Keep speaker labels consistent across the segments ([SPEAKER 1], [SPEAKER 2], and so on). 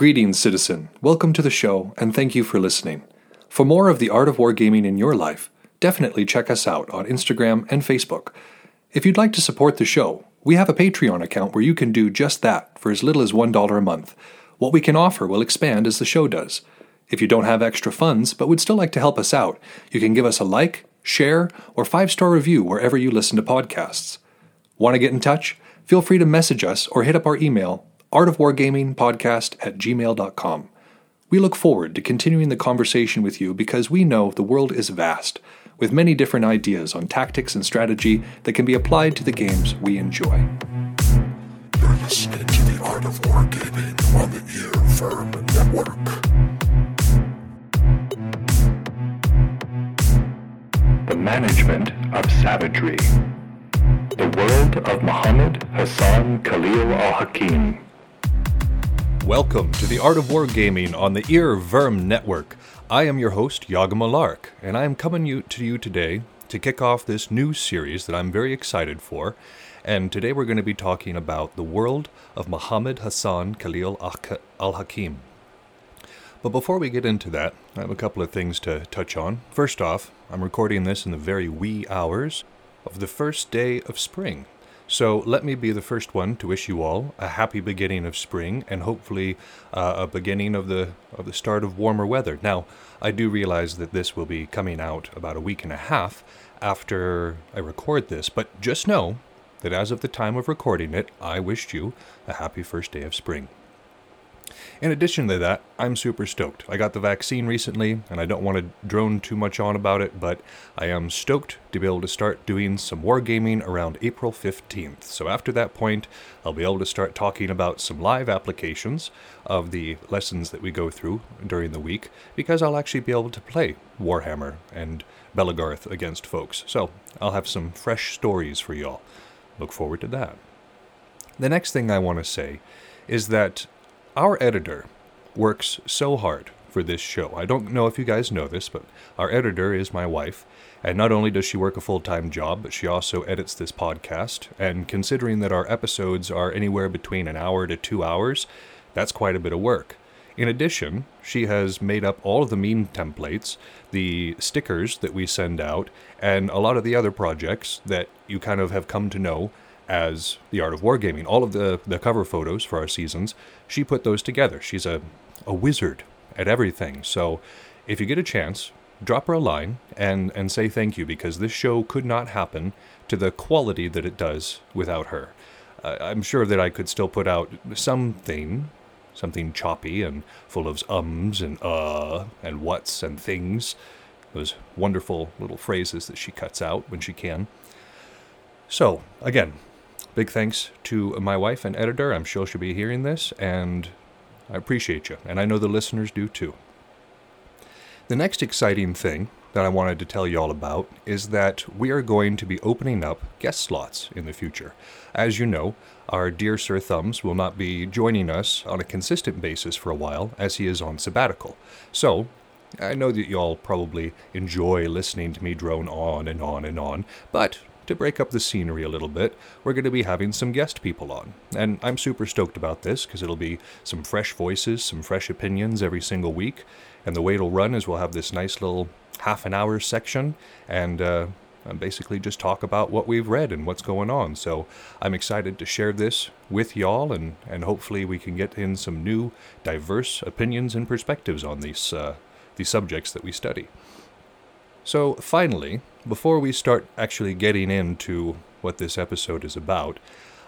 [SPEAKER 1] Greetings, citizen. Welcome to the show, and thank you for listening. For more of the art of wargaming in your life, definitely check us out on Instagram and Facebook. If you'd like to support the show, we have a Patreon account where you can do just that for as little as $1 a month. What we can offer will expand as the show does. If you don't have extra funds but would still like to help us out, you can give us a like, share, or five star review wherever you listen to podcasts. Want to get in touch? Feel free to message us or hit up our email, artofwargamingpodcast at gmail.com. We look forward to continuing the conversation with you because we know the world is vast, with many different ideas on tactics and strategy that can be applied to the games we enjoy.
[SPEAKER 2] You're listening to the Art of Wargaming on the Ear Firm Network.
[SPEAKER 3] The Management of Savagery. The World of Muhammad Hassan Khalil al Hakim.
[SPEAKER 1] Welcome to the Art of Wargaming on the earVVyrm Network. I am your host, Yagama Lark, and I am coming to you today to kick off this new series that I'm very excited for. And today we're going to be talking about the world of Muhammad Hassan Khalil al Hakim. But before we get into that, I have a couple of things to touch on. First off, I'm recording this in the very wee hours of the first day of spring. So let me be the first one to wish you all a happy beginning of spring and hopefully uh, a beginning of the of the start of warmer weather. Now, I do realize that this will be coming out about a week and a half after I record this, but just know that as of the time of recording it, I wished you a happy first day of spring. In addition to that, I'm super stoked. I got the vaccine recently, and I don't want to drone too much on about it, but I am stoked to be able to start doing some wargaming around April 15th. So after that point, I'll be able to start talking about some live applications of the lessons that we go through during the week, because I'll actually be able to play Warhammer and Belegarth against folks. So I'll have some fresh stories for y'all. Look forward to that. The next thing I want to say is that our editor works so hard for this show. I don't know if you guys know this, but our editor is my wife. And not only does she work a full time job, but she also edits this podcast. And considering that our episodes are anywhere between an hour to two hours, that's quite a bit of work. In addition, she has made up all of the meme templates, the stickers that we send out, and a lot of the other projects that you kind of have come to know as The Art of Wargaming. All of the, the cover photos for our seasons, she put those together. She's a, a wizard at everything. So if you get a chance, drop her a line and, and say thank you because this show could not happen to the quality that it does without her. Uh, I'm sure that I could still put out something, something choppy and full of ums and uh and whats and things, those wonderful little phrases that she cuts out when she can. So, again, Big thanks to my wife and editor. I'm sure she'll be hearing this, and I appreciate you, and I know the listeners do too. The next exciting thing that I wanted to tell you all about is that we are going to be opening up guest slots in the future. As you know, our dear Sir Thumbs will not be joining us on a consistent basis for a while as he is on sabbatical. So, I know that you all probably enjoy listening to me drone on and on and on, but to break up the scenery a little bit, we're going to be having some guest people on. And I'm super stoked about this because it'll be some fresh voices, some fresh opinions every single week. And the way it'll run is we'll have this nice little half an hour section and uh, basically just talk about what we've read and what's going on. So I'm excited to share this with y'all and, and hopefully we can get in some new, diverse opinions and perspectives on these, uh, these subjects that we study. So, finally, before we start actually getting into what this episode is about,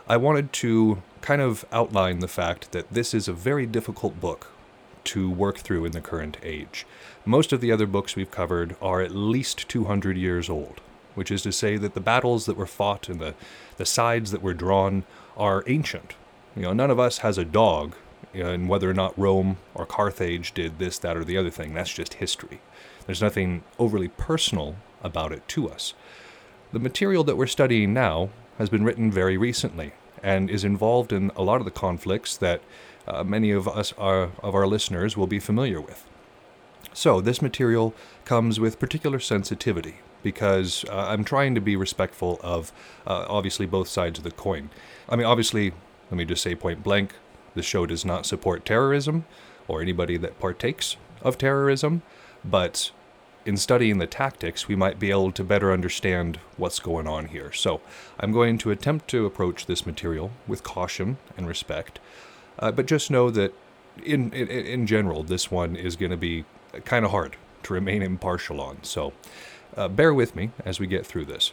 [SPEAKER 1] I wanted to kind of outline the fact that this is a very difficult book to work through in the current age. Most of the other books we've covered are at least 200 years old, which is to say that the battles that were fought and the, the sides that were drawn are ancient. You know, none of us has a dog in whether or not Rome or Carthage did this, that, or the other thing. That's just history. There's nothing overly personal about it to us. The material that we're studying now has been written very recently and is involved in a lot of the conflicts that uh, many of us are, of our listeners will be familiar with. So this material comes with particular sensitivity because uh, I'm trying to be respectful of uh, obviously both sides of the coin. I mean, obviously, let me just say point blank, The show does not support terrorism or anybody that partakes of terrorism, but in studying the tactics, we might be able to better understand what's going on here. So, I'm going to attempt to approach this material with caution and respect, uh, but just know that in, in in general, this one is going to be kind of hard to remain impartial on. So, uh, bear with me as we get through this.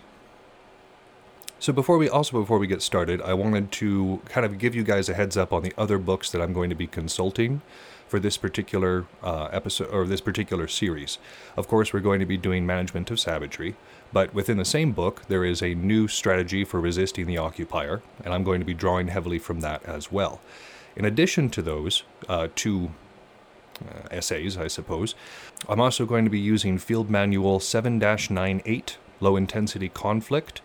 [SPEAKER 1] So before we also before we get started, I wanted to kind of give you guys a heads up on the other books that I'm going to be consulting for this particular uh, episode or this particular series. Of course, we're going to be doing Management of Savagery, but within the same book, there is a new strategy for resisting the occupier, and I'm going to be drawing heavily from that as well. In addition to those uh, two uh, essays, I suppose, I'm also going to be using Field Manual 7 98, Low Intensity Conflict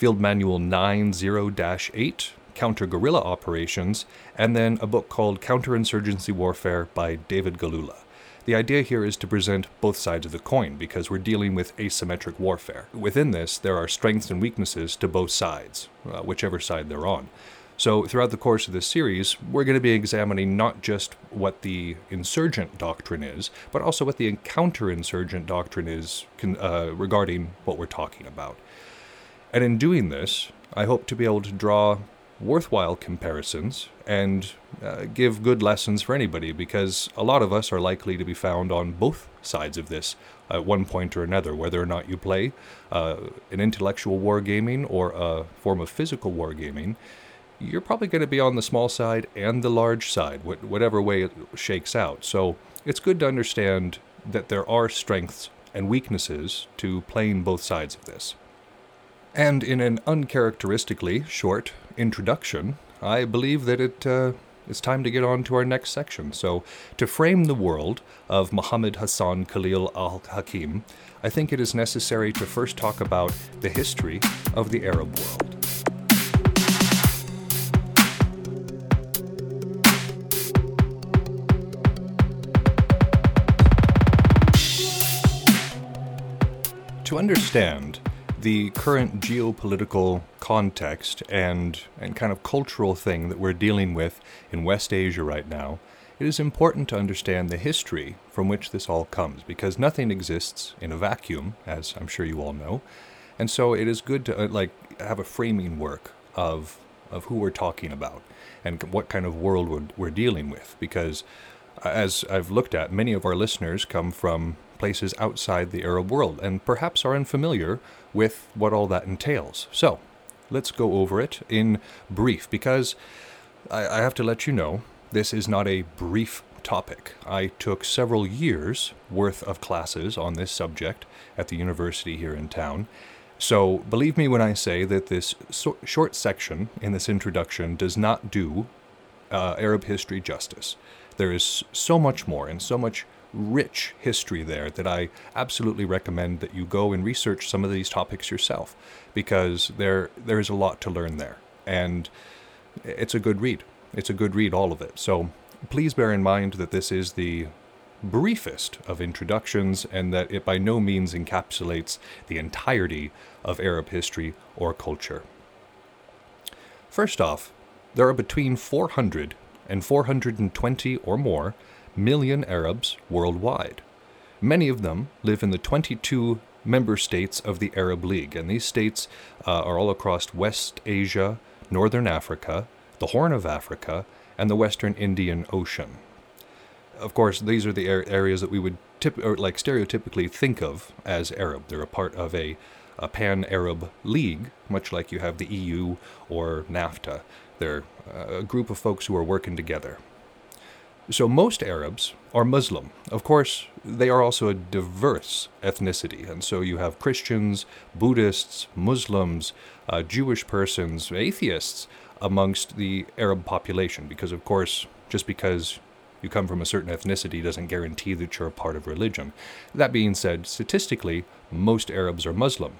[SPEAKER 1] Field Manual 90 8, Counter Guerrilla Operations, and then a book called Counterinsurgency Warfare by David Galula. The idea here is to present both sides of the coin because we're dealing with asymmetric warfare. Within this, there are strengths and weaknesses to both sides, uh, whichever side they're on. So, throughout the course of this series, we're going to be examining not just what the insurgent doctrine is, but also what the counterinsurgent doctrine is uh, regarding what we're talking about. And in doing this, I hope to be able to draw worthwhile comparisons and uh, give good lessons for anybody because a lot of us are likely to be found on both sides of this at one point or another, whether or not you play uh, an intellectual wargaming or a form of physical wargaming. You're probably going to be on the small side and the large side, whatever way it shakes out. So it's good to understand that there are strengths and weaknesses to playing both sides of this. And in an uncharacteristically short introduction, I believe that it uh, it's time to get on to our next section. So, to frame the world of Muhammad Hassan Khalil al Hakim, I think it is necessary to first talk about the history of the Arab world. To understand the current geopolitical context and, and kind of cultural thing that we're dealing with in West Asia right now, it is important to understand the history from which this all comes because nothing exists in a vacuum, as I'm sure you all know. And so it is good to uh, like have a framing work of of who we're talking about and what kind of world we're, we're dealing with because uh, as I've looked at, many of our listeners come from places outside the Arab world and perhaps are unfamiliar with what all that entails. So, let's go over it in brief because I, I have to let you know this is not a brief topic. I took several years worth of classes on this subject at the university here in town. So, believe me when I say that this so- short section in this introduction does not do uh, Arab history justice. There is so much more and so much rich history there that I absolutely recommend that you go and research some of these topics yourself because there there is a lot to learn there and it's a good read. It's a good read all of it. So please bear in mind that this is the briefest of introductions and that it by no means encapsulates the entirety of Arab history or culture. First off, there are between 400 and 420 or more million Arabs worldwide. Many of them live in the 22 member states of the Arab League, and these states uh, are all across West Asia, Northern Africa, the Horn of Africa, and the Western Indian Ocean. Of course, these are the areas that we would tip, like stereotypically think of as Arab. They're a part of a, a pan Arab league, much like you have the EU or NAFTA. They're uh, a group of folks who are working together. So most Arabs are Muslim. Of course, they are also a diverse ethnicity, and so you have Christians, Buddhists, Muslims, uh, Jewish persons, atheists amongst the Arab population, because of course, just because you come from a certain ethnicity doesn't guarantee that you're a part of religion. That being said, statistically, most Arabs are Muslim.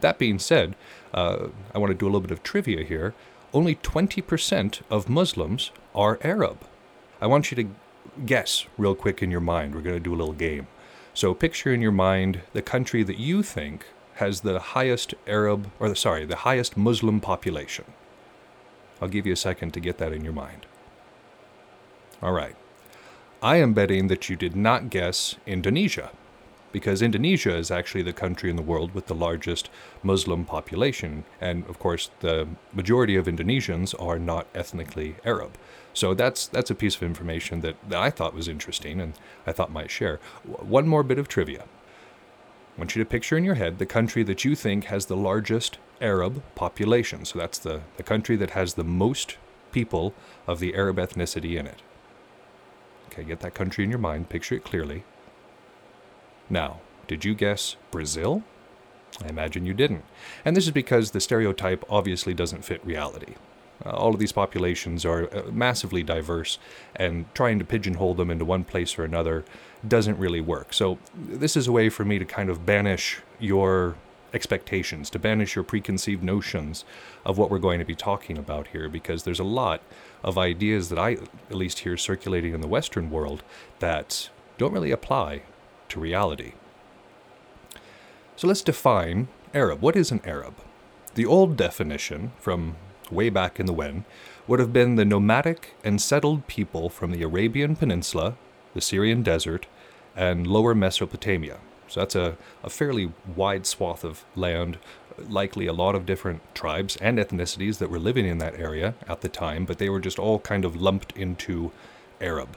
[SPEAKER 1] That being said, uh, I want to do a little bit of trivia here. Only 20% of Muslims are Arab. I want you to guess real quick in your mind. We're going to do a little game. So picture in your mind the country that you think has the highest Arab, or sorry, the highest Muslim population. I'll give you a second to get that in your mind. All right. I am betting that you did not guess Indonesia, because Indonesia is actually the country in the world with the largest Muslim population. And of course, the majority of Indonesians are not ethnically Arab. So that's that's a piece of information that, that I thought was interesting and I thought might share. One more bit of trivia. I want you to picture in your head the country that you think has the largest Arab population. So that's the, the country that has the most people of the Arab ethnicity in it. Okay, get that country in your mind, picture it clearly. Now, did you guess Brazil? I imagine you didn't. And this is because the stereotype obviously doesn't fit reality. Uh, all of these populations are uh, massively diverse, and trying to pigeonhole them into one place or another doesn't really work. So, this is a way for me to kind of banish your expectations, to banish your preconceived notions of what we're going to be talking about here, because there's a lot of ideas that I at least hear circulating in the Western world that don't really apply to reality. So let's define Arab. What is an Arab? The old definition from way back in the when would have been the nomadic and settled people from the Arabian Peninsula, the Syrian desert, and lower Mesopotamia. So that's a, a fairly wide swath of land, likely a lot of different tribes and ethnicities that were living in that area at the time, but they were just all kind of lumped into Arab.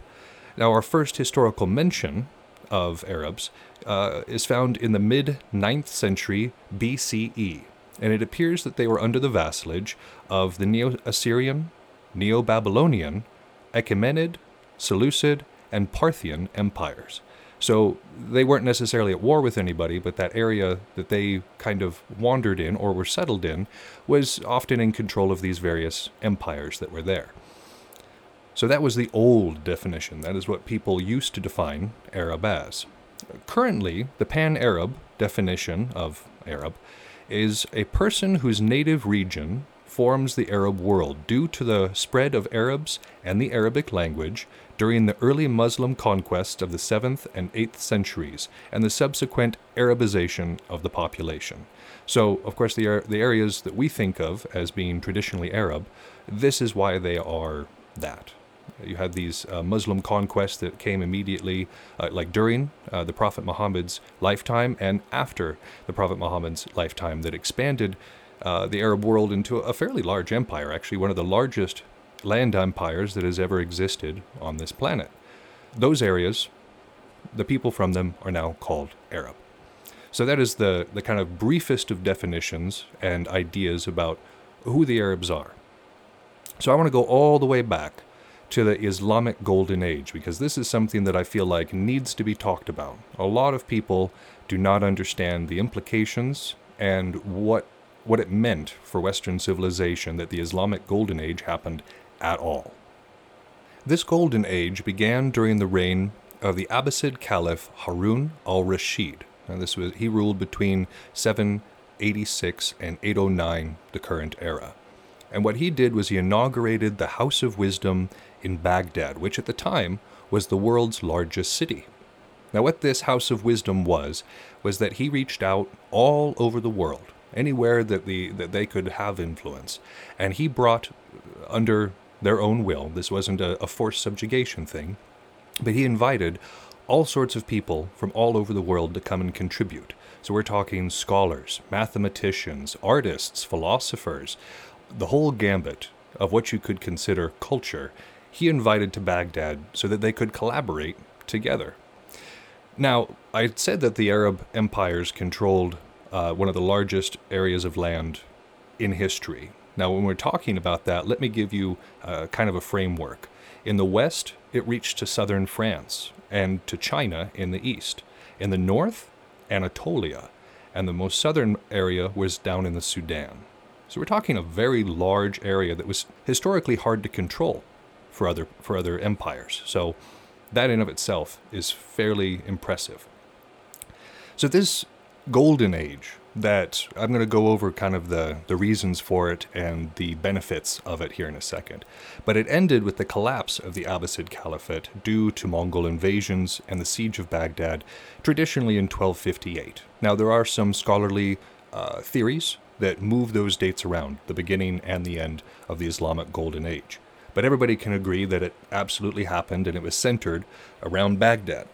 [SPEAKER 1] Now, our first historical mention of Arabs uh, is found in the mid 9th century BCE, and it appears that they were under the vassalage of the Neo Assyrian, Neo Babylonian, Achaemenid, Seleucid, and Parthian empires. So they weren't necessarily at war with anybody, but that area that they kind of wandered in or were settled in was often in control of these various empires that were there. So that was the old definition. That is what people used to define Arab as. Currently, the pan Arab definition of Arab is a person whose native region forms the Arab world due to the spread of Arabs and the Arabic language during the early Muslim conquest of the 7th and 8th centuries and the subsequent Arabization of the population. So, of course, the, the areas that we think of as being traditionally Arab, this is why they are that. You had these uh, Muslim conquests that came immediately, uh, like during uh, the Prophet Muhammad's lifetime and after the Prophet Muhammad's lifetime, that expanded uh, the Arab world into a fairly large empire, actually, one of the largest land empires that has ever existed on this planet. Those areas, the people from them are now called Arab. So that is the, the kind of briefest of definitions and ideas about who the Arabs are. So I want to go all the way back to the Islamic Golden Age because this is something that I feel like needs to be talked about. A lot of people do not understand the implications and what what it meant for Western civilization that the Islamic Golden Age happened at all. This Golden Age began during the reign of the Abbasid Caliph Harun al-Rashid. Now this was he ruled between 786 and 809, the current era. And what he did was he inaugurated the House of Wisdom in Baghdad, which at the time was the world's largest city. Now, what this House of Wisdom was, was that he reached out all over the world, anywhere that, the, that they could have influence, and he brought uh, under their own will, this wasn't a, a forced subjugation thing, but he invited all sorts of people from all over the world to come and contribute. So we're talking scholars, mathematicians, artists, philosophers, the whole gambit of what you could consider culture, he invited to Baghdad so that they could collaborate together. Now, I said that the Arab empires controlled uh, one of the largest areas of land in history. Now, when we're talking about that, let me give you uh, kind of a framework. In the west, it reached to southern France and to China in the east. In the north, Anatolia, and the most southern area was down in the Sudan. So we're talking a very large area that was historically hard to control for other for other empires. So that in of itself is fairly impressive. So this golden age that I'm going to go over kind of the, the reasons for it and the benefits of it here in a second. But it ended with the collapse of the Abbasid Caliphate due to Mongol invasions and the siege of Baghdad, traditionally in 1258. Now, there are some scholarly uh, theories that move those dates around, the beginning and the end of the Islamic Golden Age. But everybody can agree that it absolutely happened and it was centered around Baghdad.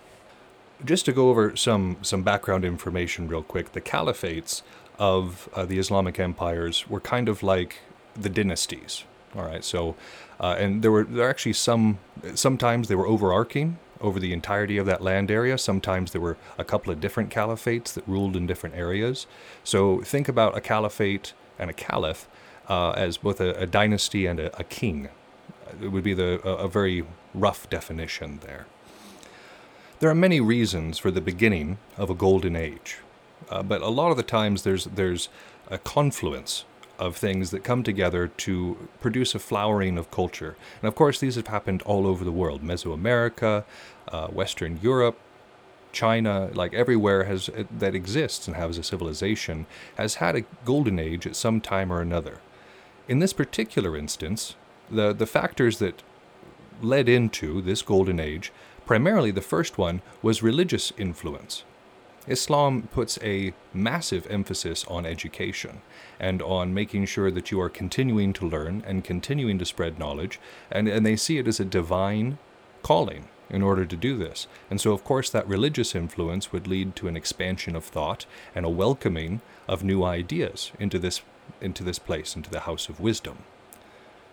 [SPEAKER 1] Just to go over some, some background information real quick, the caliphates of uh, the Islamic empires were kind of like the dynasties. All right, so uh, and there were there are actually some sometimes they were overarching over the entirety of that land area. Sometimes there were a couple of different caliphates that ruled in different areas. So think about a caliphate and a caliph uh, as both a, a dynasty and a, a, king. It would be the a, a very rough definition there. There are many reasons for the beginning of a golden age, uh, but a lot of the times there's there's a confluence of things that come together to produce a flowering of culture. And of course, these have happened all over the world Mesoamerica, uh, Western Europe, China, like everywhere has that exists and has a civilization, has had a golden age at some time or another. In this particular instance, the, the factors that led into this golden age, primarily the first one was religious influence. Islam puts a massive emphasis on education and on making sure that you are continuing to learn and continuing to spread knowledge, and, and they see it as a divine calling in order to do this. And so, of course, that religious influence would lead to an expansion of thought and a welcoming of new ideas into this, into this place, into the house of wisdom.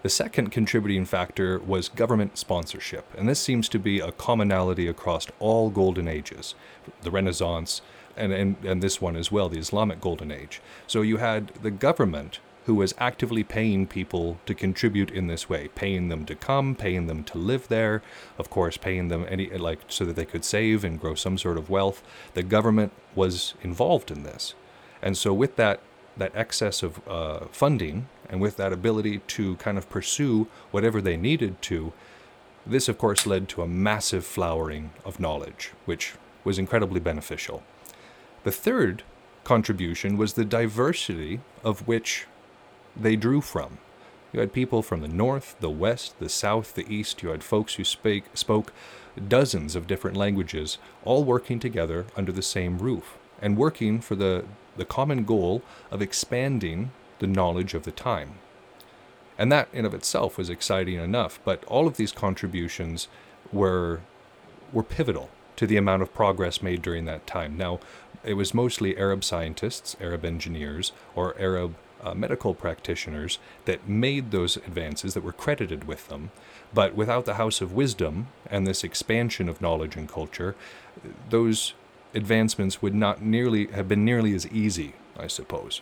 [SPEAKER 1] The second contributing factor was government sponsorship, and this seems to be a commonality across all golden ages the Renaissance, and, and, and this one as well, the Islamic Golden Age. So you had the government who was actively paying people to contribute in this way, paying them to come, paying them to live there, of course, paying them any like so that they could save and grow some sort of wealth. The government was involved in this, and so with that that excess of uh, funding and with that ability to kind of pursue whatever they needed to, this of course led to a massive flowering of knowledge, which was incredibly beneficial. The third contribution was the diversity of which they drew from. You had people from the north, the west, the south, the east. You had folks who spake, spoke dozens of different languages, all working together under the same roof and working for the, the common goal of expanding the knowledge of the time. And that in of itself was exciting enough, but all of these contributions were were pivotal to the amount of progress made during that time. Now, it was mostly Arab scientists, Arab engineers, or Arab uh, medical practitioners that made those advances that were credited with them. But without the House of Wisdom and this expansion of knowledge and culture, those advancements would not nearly have been nearly as easy, I suppose.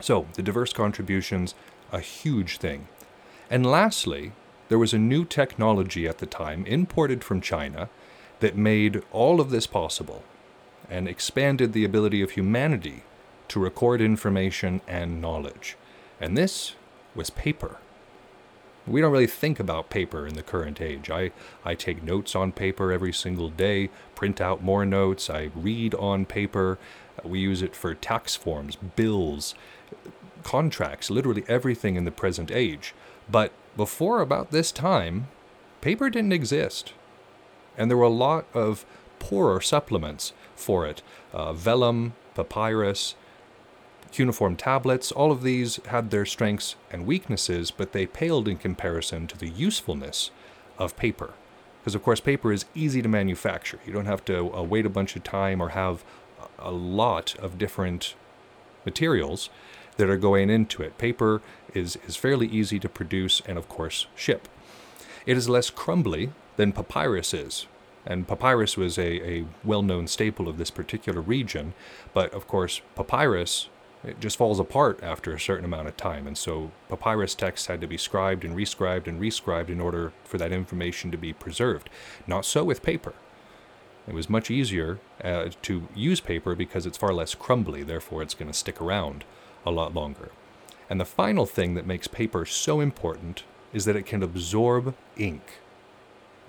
[SPEAKER 1] So, the diverse contributions, a huge thing. And lastly, there was a new technology at the time imported from China that made all of this possible and expanded the ability of humanity to record information and knowledge. And this was paper. We don't really think about paper in the current age. I, I take notes on paper every single day, print out more notes, I read on paper. We use it for tax forms, bills, contracts, literally everything in the present age. But before about this time, paper didn't exist. And there were a lot of poorer supplements for it uh, vellum, papyrus, cuneiform tablets, all of these had their strengths and weaknesses, but they paled in comparison to the usefulness of paper. Because, of course, paper is easy to manufacture. You don't have to uh, wait a bunch of time or have a lot of different materials that are going into it. Paper is, is fairly easy to produce and, of course, ship. It is less crumbly than papyrus is. And papyrus was a, a well known staple of this particular region, but of course, papyrus it just falls apart after a certain amount of time. And so papyrus texts had to be scribed and rescribed and rescribed in order for that information to be preserved. Not so with paper. It was much easier uh, to use paper because it's far less crumbly, therefore, it's going to stick around a lot longer. And the final thing that makes paper so important is that it can absorb ink.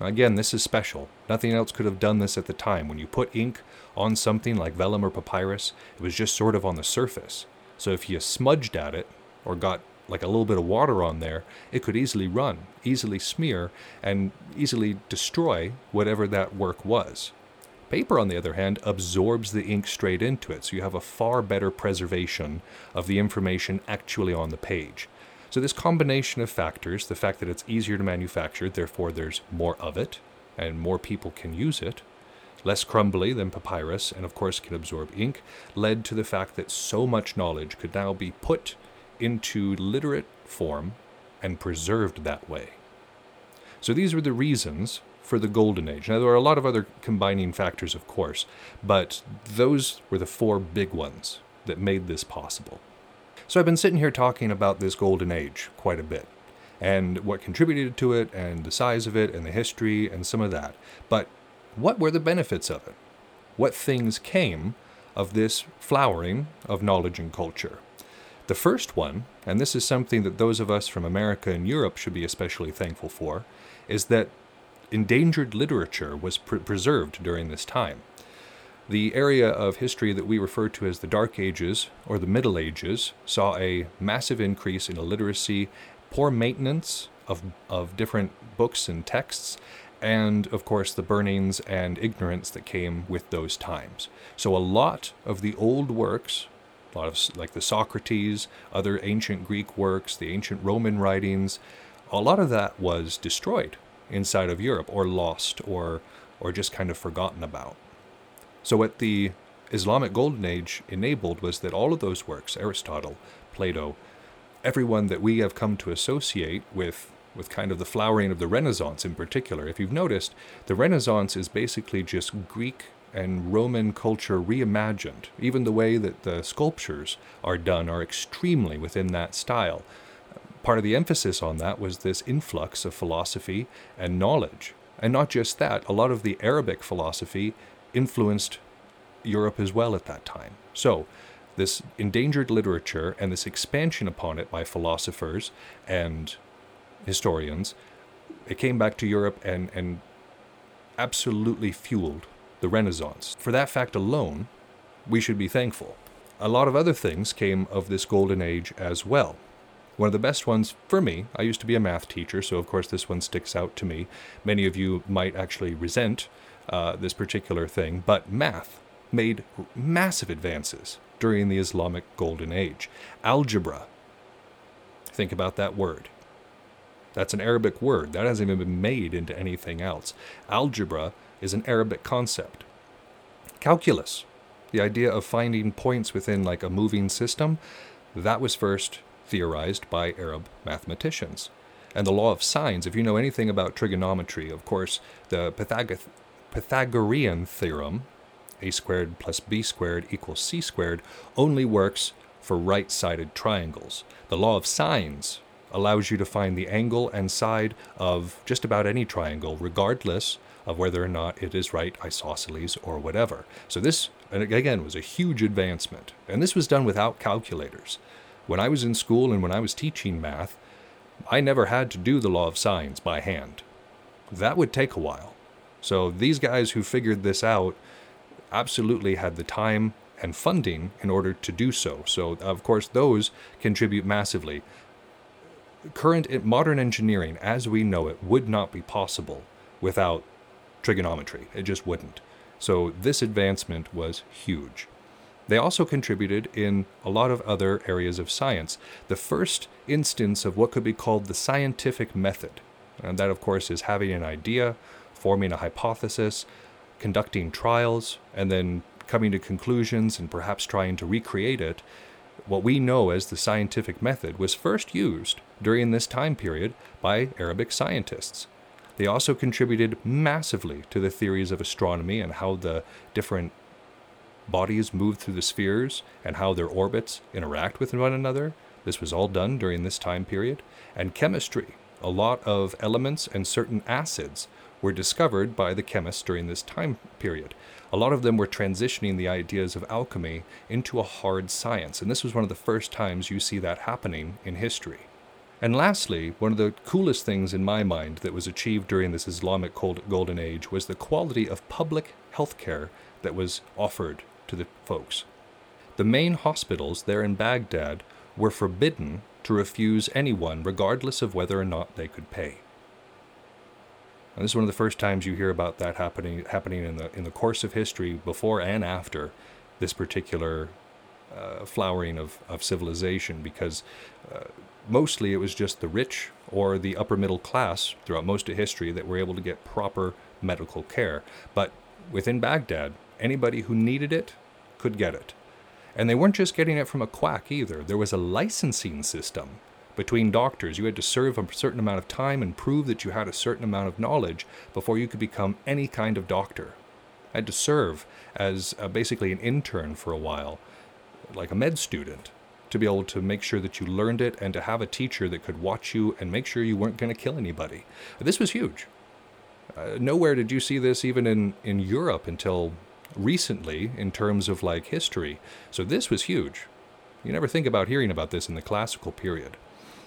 [SPEAKER 1] Again, this is special. Nothing else could have done this at the time. When you put ink on something like vellum or papyrus, it was just sort of on the surface. So if you smudged at it or got like a little bit of water on there, it could easily run, easily smear, and easily destroy whatever that work was. Paper, on the other hand, absorbs the ink straight into it, so you have a far better preservation of the information actually on the page. So, this combination of factors, the fact that it's easier to manufacture, therefore there's more of it, and more people can use it, less crumbly than papyrus, and of course can absorb ink, led to the fact that so much knowledge could now be put into literate form and preserved that way. So these were the reasons for the Golden Age. Now, there are a lot of other combining factors, of course, but those were the four big ones that made this possible. So I've been sitting here talking about this Golden Age quite a bit, and what contributed to it, and the size of it, and the history, and some of that. But what were the benefits of it? What things came of this flowering of knowledge and culture? The first one, and this is something that those of us from America and Europe should be especially thankful for, is that endangered literature was pre- preserved during this time. The area of history that we refer to as the Dark Ages or the Middle Ages saw a massive increase in illiteracy, poor maintenance of, of different books and texts, and of course the burnings and ignorance that came with those times. So a lot of the old works, a lot of like the Socrates, other ancient Greek works, the ancient Roman writings, a lot of that was destroyed inside of Europe or lost or or just kind of forgotten about. So what the Islamic Golden Age enabled was that all of those works, Aristotle, Plato, everyone that we have come to associate with with kind of the flowering of the Renaissance in particular. If you've noticed, the Renaissance is basically just Greek and Roman culture reimagined. Even the way that the sculptures are done are extremely within that style part of the emphasis on that was this influx of philosophy and knowledge. And not just that, a lot of the Arabic philosophy influenced Europe as well at that time. So, this endangered literature and this expansion upon it by philosophers and historians, it came back to Europe and, and absolutely fueled the Renaissance. For that fact alone, we should be thankful. A lot of other things came of this golden age as well. One of the best ones for me, I used to be a math teacher, so of course this one sticks out to me. Many of you might actually resent uh, this particular thing, but math made massive advances during the Islamic Golden Age. Algebra, think about that word. That's an Arabic word. That hasn't even been made into anything else. Algebra is an Arabic concept. Calculus, the idea of finding points within like a moving system, that was first theorized by Arab mathematicians. And the law of sines, if you know anything about trigonometry, of course, the Pythag- Pythagorean theorem, a squared plus b squared equals c squared, only works for right sided triangles. The law of sines allows you to find the angle and side of just about any triangle, regardless of whether or not it is right isosceles or whatever. So, this, again, was a huge advancement. And this was done without calculators. When I was in school and when I was teaching math, I never had to do the law of sines by hand. That would take a while. So these guys who figured this out absolutely had the time and funding in order to do so. So, of course, those contribute massively. Current modern engineering, as we know it, would not be possible without trigonometry. It just wouldn't. So, this advancement was huge. They also contributed in a lot of other areas of science. The first instance of what could be called the scientific method, and that, of course, is having an idea, forming a hypothesis, conducting trials, and then coming to conclusions and perhaps trying to recreate it. What we know as the scientific method was first used during this time period by Arabic scientists. They also contributed massively to the theories of astronomy and how the different bodies move through the spheres and how their orbits interact with one another. This was all done during this time period. And chemistry. A lot of elements and certain acids were discovered by the chemists during this time period. A lot of them were transitioning the ideas of alchemy into a hard science, and this was one of the first times you see that happening in history. And lastly, one of the coolest things in my mind that was achieved during this Islamic Golden Age was the quality of public health care that was offered to the folks. The main hospitals there in Baghdad were forbidden to refuse anyone, regardless of whether or not they could pay. And this is one of the first times you hear about that happening happening in the in the course of history, before and after this particular uh, flowering of, of civilization, because uh, mostly it was just the rich or the upper middle class throughout most of history that were able to get proper medical care. But within Baghdad, anybody who needed it could get it. And they weren't just getting it from a quack either. There was a licensing system between doctors. You had to serve a certain amount of time and prove that you had a certain amount of knowledge before you could become any kind of doctor. I had to serve as uh, basically an intern for a while, like a med student, to be able to make sure that you learned it and to have a teacher that could watch you and make sure you weren't going to kill anybody. This was huge. Uh, nowhere did you see this even in, in Europe until recently in terms of like history. So this was huge. You never think about hearing about this in the classical period.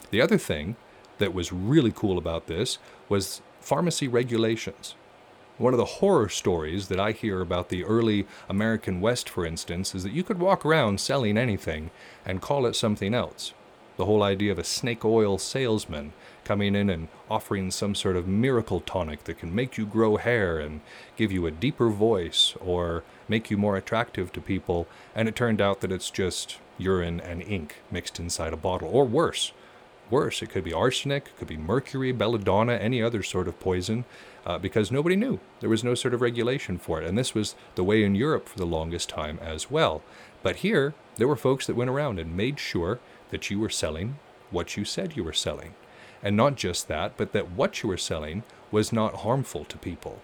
[SPEAKER 1] The other thing that was really cool about this was pharmacy regulations. One of the horror stories that I hear about the early American West, for instance, is that you could walk around selling anything and call it something else. The whole idea of a snake oil salesman coming in and offering some sort of miracle tonic that can make you grow hair and give you a deeper voice or make you more attractive to people, and it turned out that it's just urine and ink mixed inside a bottle, or worse, worse. It could be arsenic, it could be mercury, belladonna, any other sort of poison, uh, because nobody knew. There was no sort of regulation for it. And this was the way in Europe for the longest time as well. But here, there were folks that went around and made sure that you were selling what you said you were selling. And not just that, but that what you were selling was not harmful to people.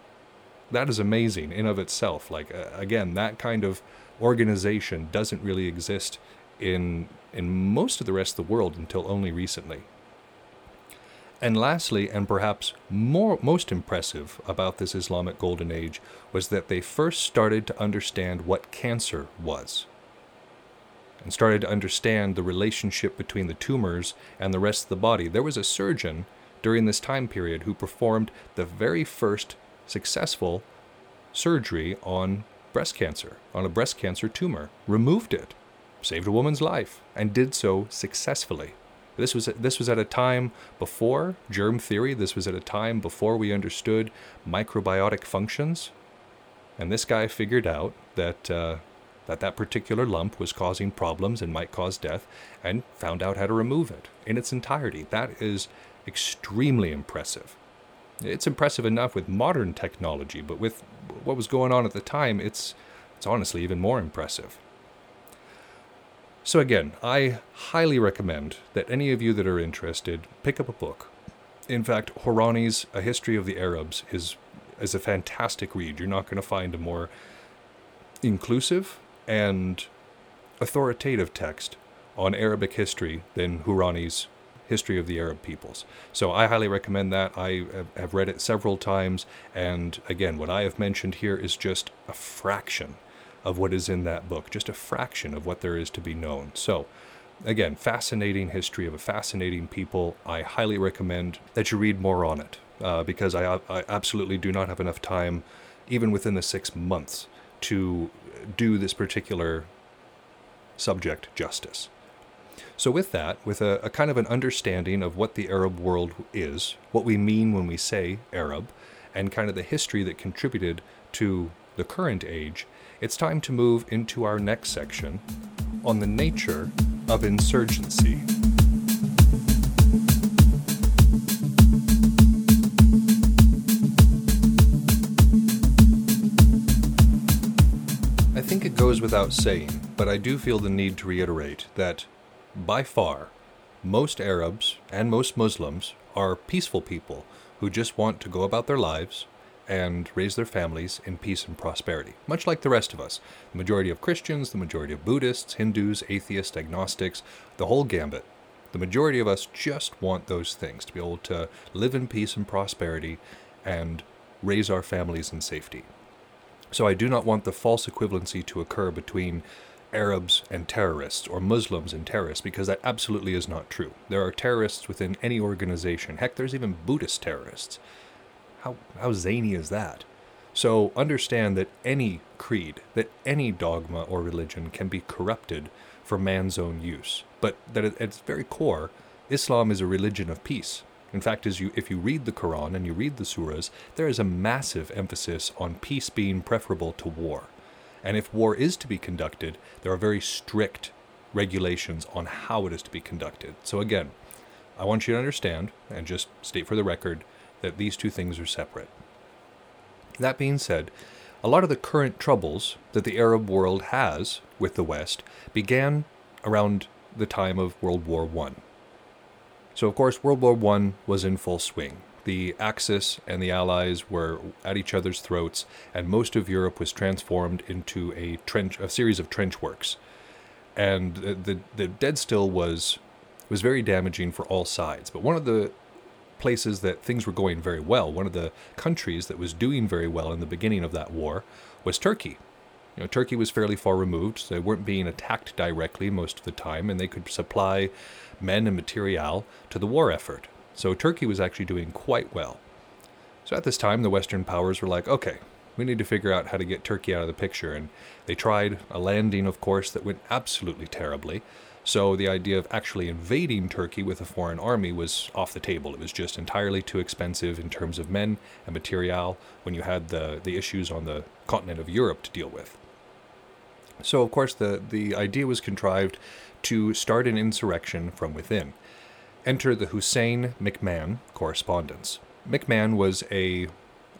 [SPEAKER 1] That is amazing in of itself. Like uh, again, that kind of organization doesn't really exist in in most of the rest of the world until only recently. And lastly, and perhaps more, most impressive about this Islamic Golden Age, was that they first started to understand what cancer was. And started to understand the relationship between the tumors and the rest of the body. There was a surgeon during this time period who performed the very first successful surgery on breast cancer, on a breast cancer tumor, removed it saved a woman's life, and did so successfully. This was, this was at a time before germ theory, this was at a time before we understood microbiotic functions. And this guy figured out that, uh, that that particular lump was causing problems and might cause death, and found out how to remove it in its entirety. That is extremely impressive. It's impressive enough with modern technology, but with what was going on at the time, it's, it's honestly even more impressive. So, again, I highly recommend that any of you that are interested pick up a book. In fact, Hourani's A History of the Arabs is, is a fantastic read. You're not going to find a more inclusive and authoritative text on Arabic history than Hourani's History of the Arab Peoples. So I highly recommend that. I have read it several times, and again, what I have mentioned here is just a fraction of what is in that book, just a fraction of what there is to be known. So, again, fascinating history of a fascinating people. I highly recommend that you read more on it uh, because I, I absolutely do not have enough time, even within the six months, to do this particular subject justice. So, with that, with a, a, kind of an understanding of what the Arab world is, what we mean when we say Arab, and kind of the history that contributed to the current age, it's time to move into our next section on the nature of insurgency. Goes without saying, but I do feel the need to reiterate that, by far, most Arabs and most Muslims are peaceful people who just want to go about their lives, and raise their families in peace and prosperity, much like the rest of us. The majority of Christians, the majority of Buddhists, Hindus, atheists, agnostics, the whole gambit. The majority of us just want those things to be able to live in peace and prosperity and raise our families in safety. So I do not want the false equivalency to occur between Arabs and terrorists or Muslims and terrorists because that absolutely is not true. There are terrorists within any organization. Heck, there's even Buddhist terrorists. How, how zany is that? So understand that any creed, that any dogma or religion can be corrupted for man's own use, but that at its very core, Islam is a religion of peace. In fact, as you, if you read the Quran and you read the surahs, there is a massive emphasis on peace being preferable to war. And if war is to be conducted, there are very strict regulations on how it is to be conducted. So again, I want you to understand, and just state for the record, that these two things are separate. That being said, a lot of the current troubles that the Arab world has with the West began around the time of World War I. So, of course, World War I was in full swing. The Axis and the Allies were at each other's throats, and most of Europe was transformed into a trench, a series of trench works. And the, the, dead still was was very damaging for all sides. But one of the places that things were going very well, one of the countries that was doing very well in the beginning of that war was Turkey. You know, Turkey was fairly far removed, so they weren't being attacked directly most of the time, and they could supply men and material to the war effort. So Turkey was actually doing quite well. So at this time, the Western powers were like, okay, we need to figure out how to get Turkey out of the picture. And they tried a landing, of course, that went absolutely terribly. So the idea of actually invading Turkey with a foreign army was off the table. It was just entirely too expensive in terms of men and material when you had the, the issues on the continent of Europe to deal with. So, of course, the, the idea was contrived to start an insurrection from within. Enter the Hussein McMahon correspondence. McMahon was a,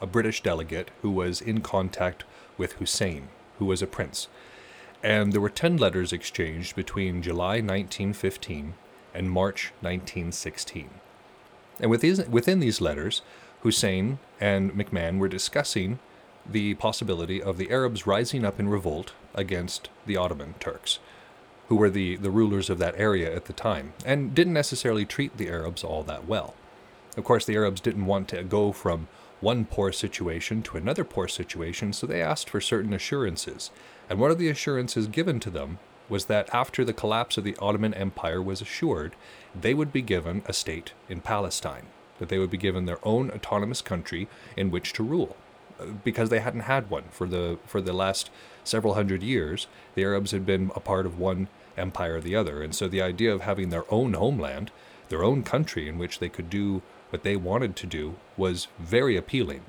[SPEAKER 1] a British delegate who was in contact with Hussein, who was a prince and there were 10 letters exchanged between July 1915 and March 1916. And within these letters, Hussein and McMahon were discussing the possibility of the Arabs rising up in revolt against the Ottoman Turks, who were the, the rulers of that area at the time, and didn't necessarily treat the Arabs all that well. Of course, the Arabs didn't want to go from one poor situation to another poor situation, so they asked for certain assurances. And one of the assurances given to them was that after the collapse of the Ottoman Empire was assured, they would be given a state in Palestine, that they would be given their own autonomous country in which to rule. Uh, because they hadn't had one for the for the last several hundred years, the Arabs had been a part of one empire or the other, and so the idea of having their own homeland, their own country in which they could do what they wanted to do was very appealing.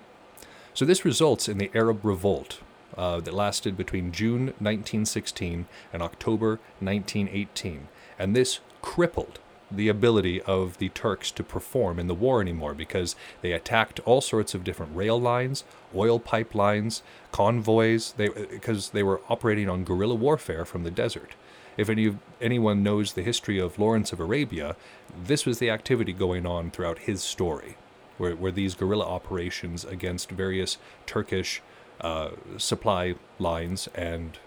[SPEAKER 1] So this results in the Arab Revolt uh, that lasted between June 1916 and October 1918, and this crippled the ability of the Turks to perform in the war anymore because they attacked all sorts of different rail lines, oil pipelines, convoys, they, because they were operating on guerrilla warfare from the desert. If any anyone knows the history of Lawrence of Arabia, this was the activity going on throughout his story, where, where these guerrilla operations against various Turkish uh, supply lines and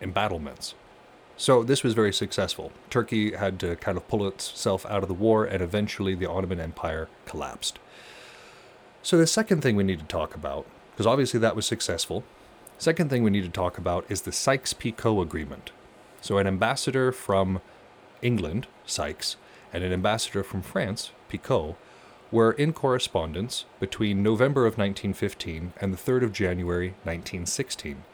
[SPEAKER 1] embattlements. So this was very successful. Turkey had to kind of pull itself out of the war, and eventually the Ottoman Empire collapsed. So the second thing we need to talk about, because obviously that was successful, second thing we need to talk about is the Sykes-Picot Agreement. So, an ambassador from England, Sykes, and an ambassador from France, Picot, were in correspondence between November of 1915 and the 3rd of January 1916.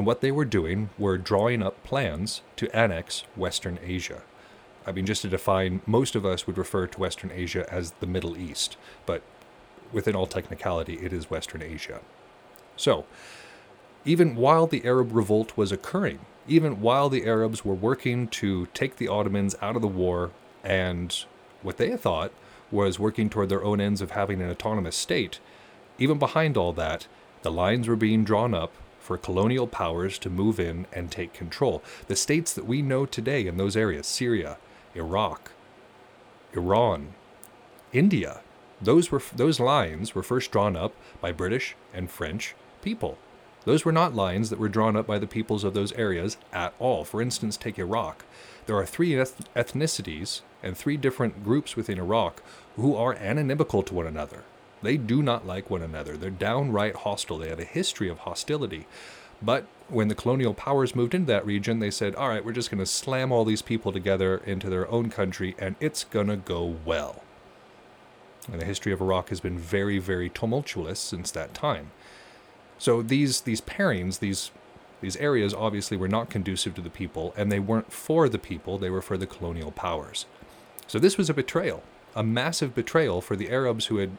[SPEAKER 1] And what they were doing were drawing up plans to annex Western Asia. I mean, just to define, most of us would refer to Western Asia as the Middle East, but within all technicality, it is Western Asia. So, even while the Arab revolt was occurring, even while the Arabs were working to take the Ottomans out of the war and what they thought was working toward their own ends of having an autonomous state, even behind all that, the lines were being drawn up for colonial powers to move in and take control. The states that we know today in those areas Syria, Iraq, Iran, India those, were, those lines were first drawn up by British and French people. Those were not lines that were drawn up by the peoples of those areas at all. For instance, take Iraq. There are three eth- ethnicities and three different groups within Iraq who are anonymical to one another. They do not like one another. They're downright hostile. They have a history of hostility. But when the colonial powers moved into that region, they said, all right, we're just going to slam all these people together into their own country and it's going to go well. And the history of Iraq has been very, very tumultuous since that time. So these these pairings, these these areas obviously were not conducive to the people, and they weren't for the people, they were for the colonial powers. So this was a betrayal, a massive betrayal for the Arabs who had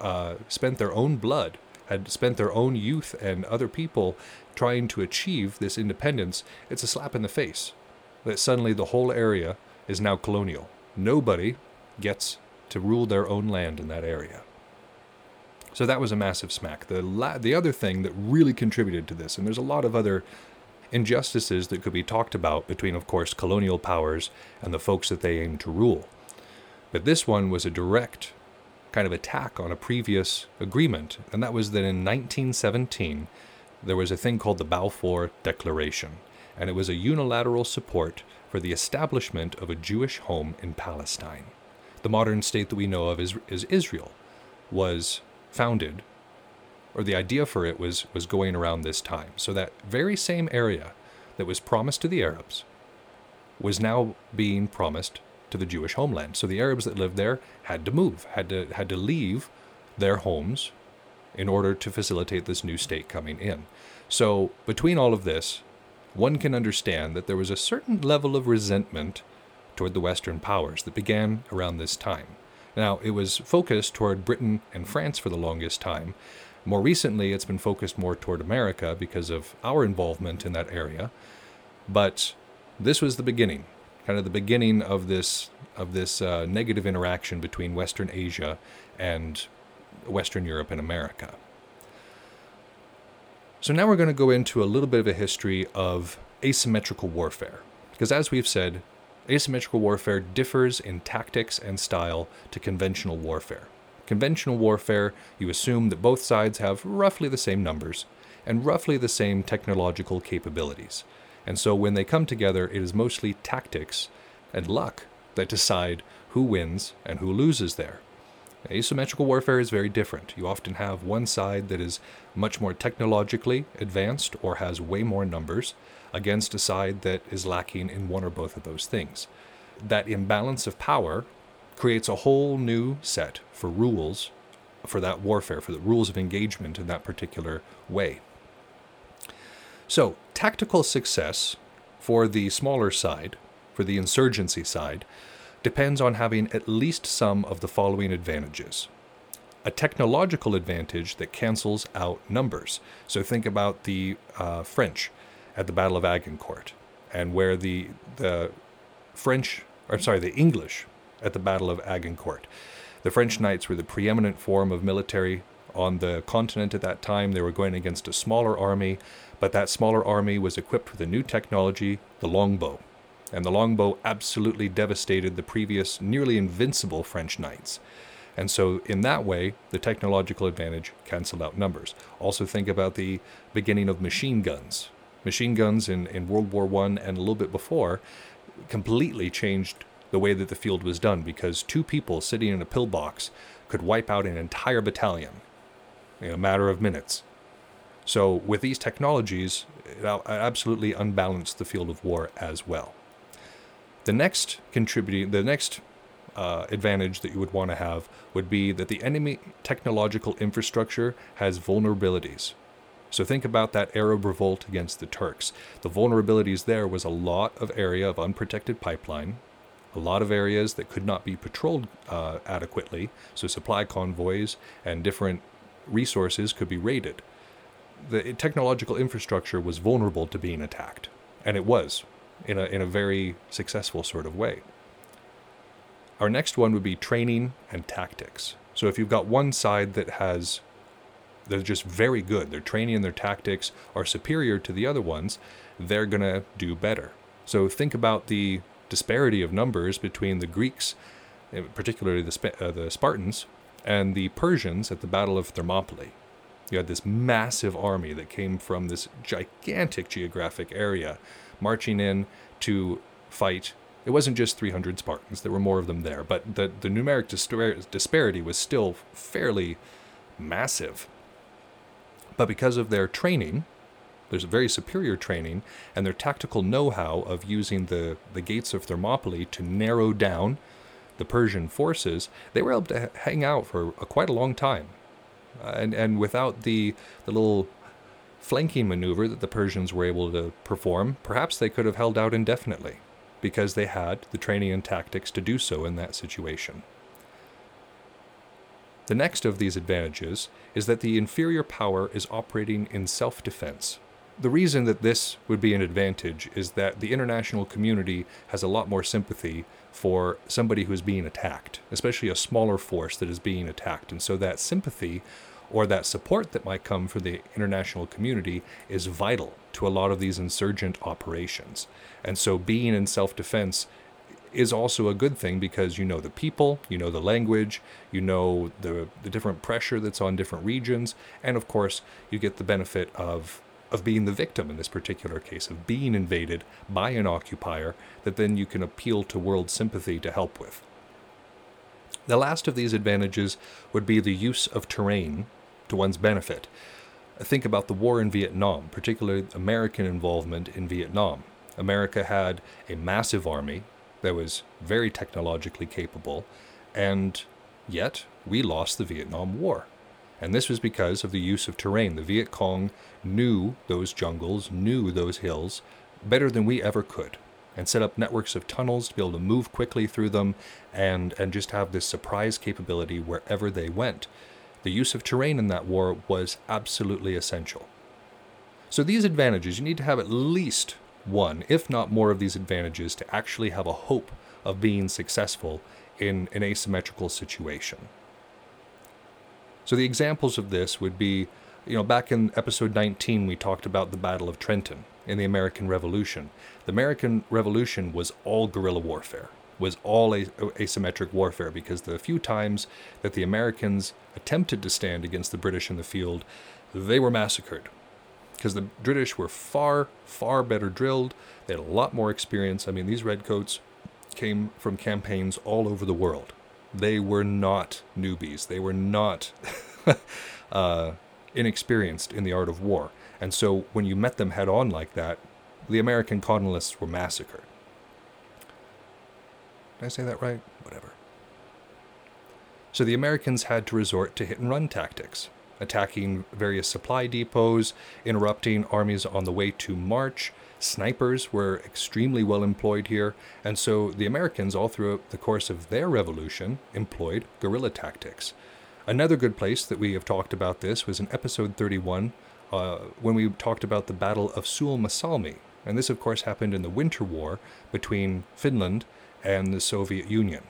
[SPEAKER 1] uh, spent their own blood, had spent their own youth and other people trying to achieve this independence. It's a slap in the face that suddenly the whole area is now colonial. Nobody, gets to rule their own land in that area. So that was a massive smack. The, la- the other thing that really contributed to this, and there's a lot of other injustices that could be talked about between, of course, colonial powers and the folks that they aimed to rule. But this one was a direct kind of attack on a previous agreement, and that was that in 1917 there was a thing called the Balfour Declaration, and it was a unilateral support for the establishment of a Jewish home in Palestine. The modern state that we know of is, is Israel, was founded, or the idea for it was, was going around this time. So that very same area that was promised to the Arabs was now being promised to the Jewish homeland. So the Arabs that lived there had to move, had to had to leave their homes in order to facilitate this new state coming in. So between all of this, one can understand that there was a certain level of resentment toward the Western powers that began around this time. Now, it was focused toward Britain and France for the longest time. More recently, it's been focused more toward America because of our involvement in that area. But this was the beginning, kind of the beginning of this of this uh, negative interaction between Western Asia and Western Europe and America. So now we're going to go into a little bit of a history of asymmetrical warfare. Because as we've said, asymmetrical warfare differs in tactics and style to conventional warfare. Conventional warfare, you assume that both sides have roughly the same numbers and roughly the same technological capabilities. And so when they come together, it is mostly tactics and luck that decide who wins and who loses there. Asymmetrical warfare is very different. You often have one side that is much more technologically advanced or has way more numbers against a side that is lacking in one or both of those things. That imbalance of power creates a whole new set for rules for that warfare, for the rules of engagement in that particular way. So, tactical success for the smaller side, for the insurgency side, depends on having at least some of the following advantages. A technological advantage that cancels out numbers. So think about the uh, French at the Battle of Agincourt, and where the the French, or sorry, the English at the Battle of Agincourt. The French knights were the preeminent form of military on the continent at that time. They were going against a smaller army, but that smaller army was equipped with a new technology, the longbow and the longbow absolutely devastated the previous nearly invincible French knights. And so, in that way, the technological advantage canceled out numbers. Also, think about the beginning of machine guns. Machine guns in, in World War I and a little bit before completely changed the way that the field was done because two people sitting in a pillbox could wipe out an entire battalion in a matter of minutes. So, with these technologies, it absolutely unbalanced the field of war as well. The next contributing, the next uh, advantage that you would want to have would be that the enemy technological infrastructure has vulnerabilities. So think about that Arab revolt against the Turks. The vulnerabilities there was a lot of area of unprotected pipeline, a lot of areas that could not be patrolled uh, adequately, so supply convoys and different resources could be raided. The technological infrastructure was vulnerable to being attacked, and it was in a, in a very successful sort of way. Our next one would be training and tactics. So if you've got one side that has, they're just very good, their training and their tactics are superior to the other ones, they're going to do better. So think about the disparity of numbers between the Greeks, particularly the, uh, the Spartans, and the Persians at the Battle of Thermopylae. You had this massive army that came from this gigantic geographic area marching in to fight. It wasn't just 300 Spartans, there were more of them there, but the, the numeric disparity was still fairly massive. But because of their training, there's very superior training, and their tactical know how of using the, the gates of Thermopylae to narrow down the Persian forces, they were able to hang out for a, quite a long time. And, and without the, the little flanking maneuver that the Persians were able to perform, perhaps they could have held out indefinitely, because they had the training and tactics to do so in that situation. The next of these advantages is that the inferior power is operating in self defense. The reason that this would be an advantage is that the international community has a lot more sympathy for somebody who's being attacked, especially a smaller force that is being attacked. And so that sympathy or that support that might come from the international community is vital to a lot of these insurgent operations. And so being in self defense is also a good thing because you know the people, you know the language, you know the, the different pressure that's on different regions, and of course, you get the benefit of of being the victim in this particular case, of being invaded by an occupier that then you can appeal to world sympathy to help with. The last of these advantages would be the use of terrain to one's benefit. Think about the war in Vietnam, particularly American involvement in Vietnam. America had a massive army that was very technologically capable, and yet we lost the Vietnam War. And this was because of the use of terrain. The Viet Cong knew those jungles, knew those hills better than we ever could, and set up networks of tunnels to be able to move quickly through them and, and just have this surprise capability wherever they went. The use of terrain in that war was absolutely essential. So, these advantages, you need to have at least one, if not more, of these advantages to actually have a hope of being successful in an asymmetrical situation. So the examples of this would be, you know, back in episode 19, we talked about the Battle of Trenton in the American Revolution. The American Revolution was all guerrilla warfare, was all a- asymmetric warfare because the few times that the Americans attempted to stand against the British in the field, they were massacred because the British were far, far better drilled. They had a lot more experience. I mean, these redcoats came from campaigns all over the world. They were not newbies. They were not uh, inexperienced in the art of war. And so when you met them head on like that, the American colonists were massacred. Did I say that right? Whatever. So the Americans had to resort to hit and run tactics attacking various supply depots, interrupting armies on the way to march. Snipers were extremely well employed here, and so the Americans, all throughout the course of their revolution, employed guerrilla tactics. Another good place that we have talked about this was in episode 31, uh, when we talked about the Battle of Suomussalmi. And this, of course, happened in the Winter War between Finland and the Soviet Union.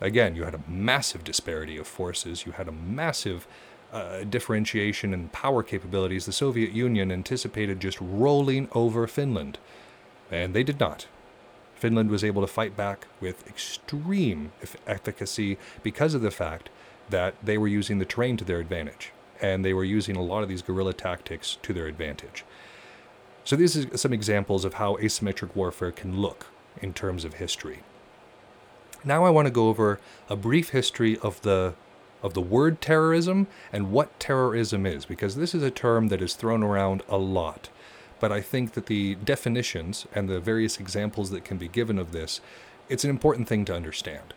[SPEAKER 1] Again, you had a massive disparity of forces, you had a massive uh, differentiation and power capabilities, the Soviet Union anticipated just rolling over Finland. And they did not. Finland was able to fight back with extreme efficacy because of the fact that they were using the terrain to their advantage. And they were using a lot of these guerrilla tactics to their advantage. So, these are some examples of how asymmetric warfare can look in terms of history. Now, I want to go over a brief history of the of the word terrorism and what terrorism is, because this is a term that is thrown around a lot. But I think that the definitions and the various examples that can be given of this, it's an important thing to understand.